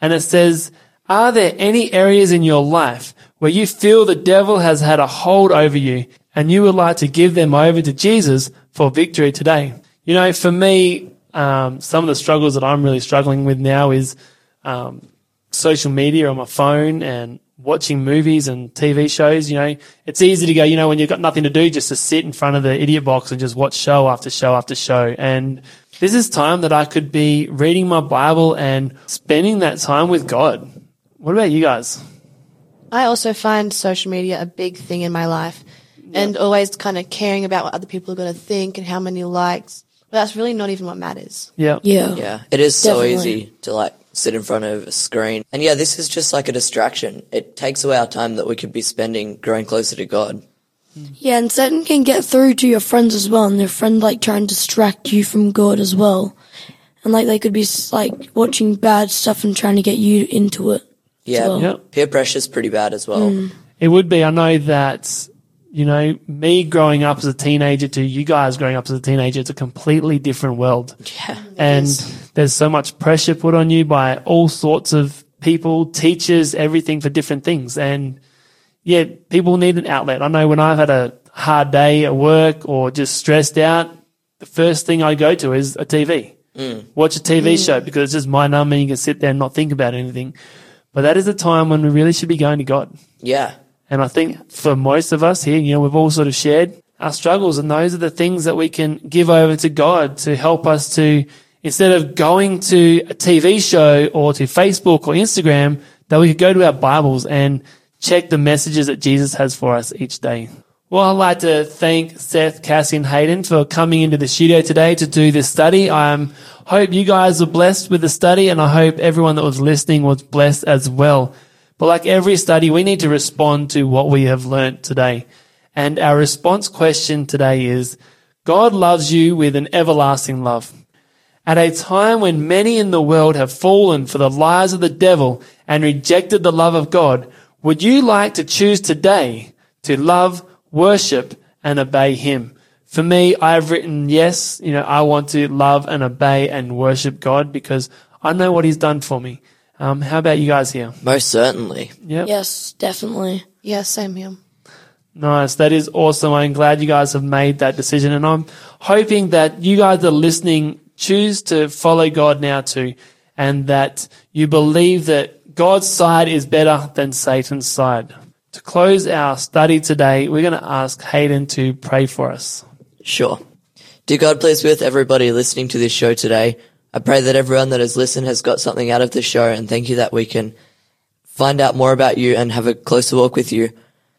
And it says, are there any areas in your life where you feel the devil has had a hold over you and you would like to give them over to Jesus for victory today? You know, for me, um, some of the struggles that I'm really struggling with now is um, social media on my phone and watching movies and TV shows. You know, it's easy to go, you know, when you've got nothing to do, just to sit in front of the idiot box and just watch show after show after show. And this is time that I could be reading my Bible and spending that time with God. What about you guys? I also find social media a big thing in my life and always kind of caring about what other people are going to think and how many likes. But that's really not even what matters. Yeah. Yeah. Yeah, it is so easy to like sit in front of a screen. And yeah, this is just like a distraction. It takes away our time that we could be spending growing closer to God. Hmm. Yeah, and Satan can get through to your friends as well, and their friend like try and distract you from God as well. And like they could be like watching bad stuff and trying to get you into it. Yeah, well. Yeah. peer pressure's pretty bad as well. Hmm. It would be. I know that, you know, me growing up as a teenager to you guys growing up as a teenager, it's a completely different world. Yeah. and there's so much pressure put on you by all sorts of people, teachers, everything for different things. And yeah, people need an outlet. I know when I've had a hard day at work or just stressed out, the first thing I go to is a TV. Mm. Watch a TV mm. show because it's just my number. You can sit there and not think about anything. But that is a time when we really should be going to God. Yeah. And I think for most of us here, you know, we've all sort of shared our struggles and those are the things that we can give over to God to help us to, instead of going to a TV show or to Facebook or Instagram, that we could go to our Bibles and check the messages that Jesus has for us each day. Well, I'd like to thank Seth, Cassie and Hayden for coming into the studio today to do this study. I um, hope you guys were blessed with the study and I hope everyone that was listening was blessed as well. But like every study, we need to respond to what we have learnt today. And our response question today is, God loves you with an everlasting love. At a time when many in the world have fallen for the lies of the devil and rejected the love of God, would you like to choose today to love, worship, and obey Him? For me, I've written yes, you know, I want to love and obey and worship God because I know what He's done for me. Um, how about you guys here? Most certainly. Yep. Yes, definitely. Yeah, same here. Nice. That is awesome. I'm glad you guys have made that decision. And I'm hoping that you guys that are listening choose to follow God now too. And that you believe that God's side is better than Satan's side. To close our study today, we're going to ask Hayden to pray for us. Sure. Dear God, please be with everybody listening to this show today. I pray that everyone that has listened has got something out of the show and thank you that we can find out more about you and have a closer walk with you.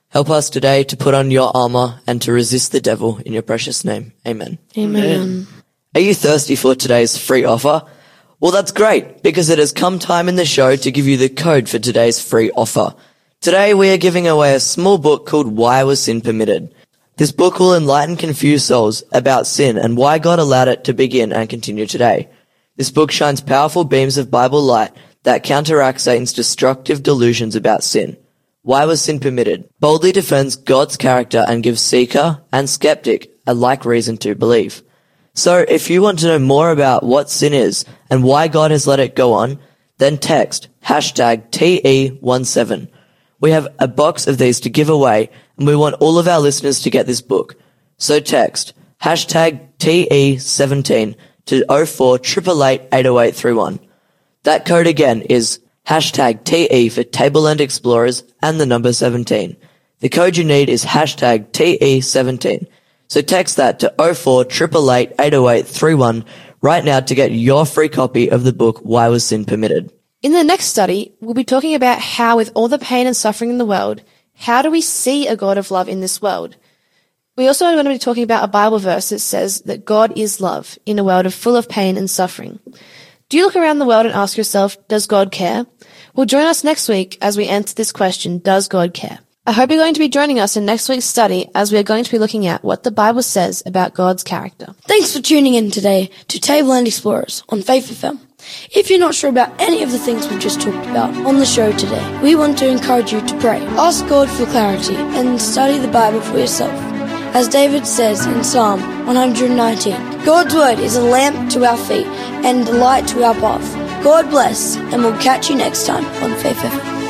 Help us today to put on your armor and to resist the devil in your precious name. Amen. Amen. Are you thirsty for today's free offer? Well, that's great because it has come time in the show to give you the code for today's free offer. Today we are giving away a small book called Why Was Sin Permitted? This book will enlighten confused souls about sin and why God allowed it to begin and continue today. This book shines powerful beams of Bible light that counteract Satan's destructive delusions about sin. Why was sin permitted? Boldly defends God's character and gives seeker and skeptic a like reason to believe. So if you want to know more about what sin is and why God has let it go on, then text hashtag TE17. We have a box of these to give away and we want all of our listeners to get this book. So text hashtag TE17 to 04 888 That code again is hashtag TE for Tableland Explorers and the number 17. The code you need is hashtag TE17. So text that to 04 888 right now to get your free copy of the book Why Was Sin Permitted? In the next study, we'll be talking about how, with all the pain and suffering in the world, how do we see a God of love in this world? We also are going to be talking about a Bible verse that says that God is love in a world of full of pain and suffering. Do you look around the world and ask yourself, does God care? Well, join us next week as we answer this question, does God care? I hope you're going to be joining us in next week's study as we are going to be looking at what the Bible says about God's character. Thanks for tuning in today to Tableland Explorers on Faith FM. If you're not sure about any of the things we've just talked about on the show today, we want to encourage you to pray, ask God for clarity, and study the Bible for yourself. As David says in Psalm 119, God's word is a lamp to our feet and a light to our path. God bless, and we'll catch you next time on Faith FM.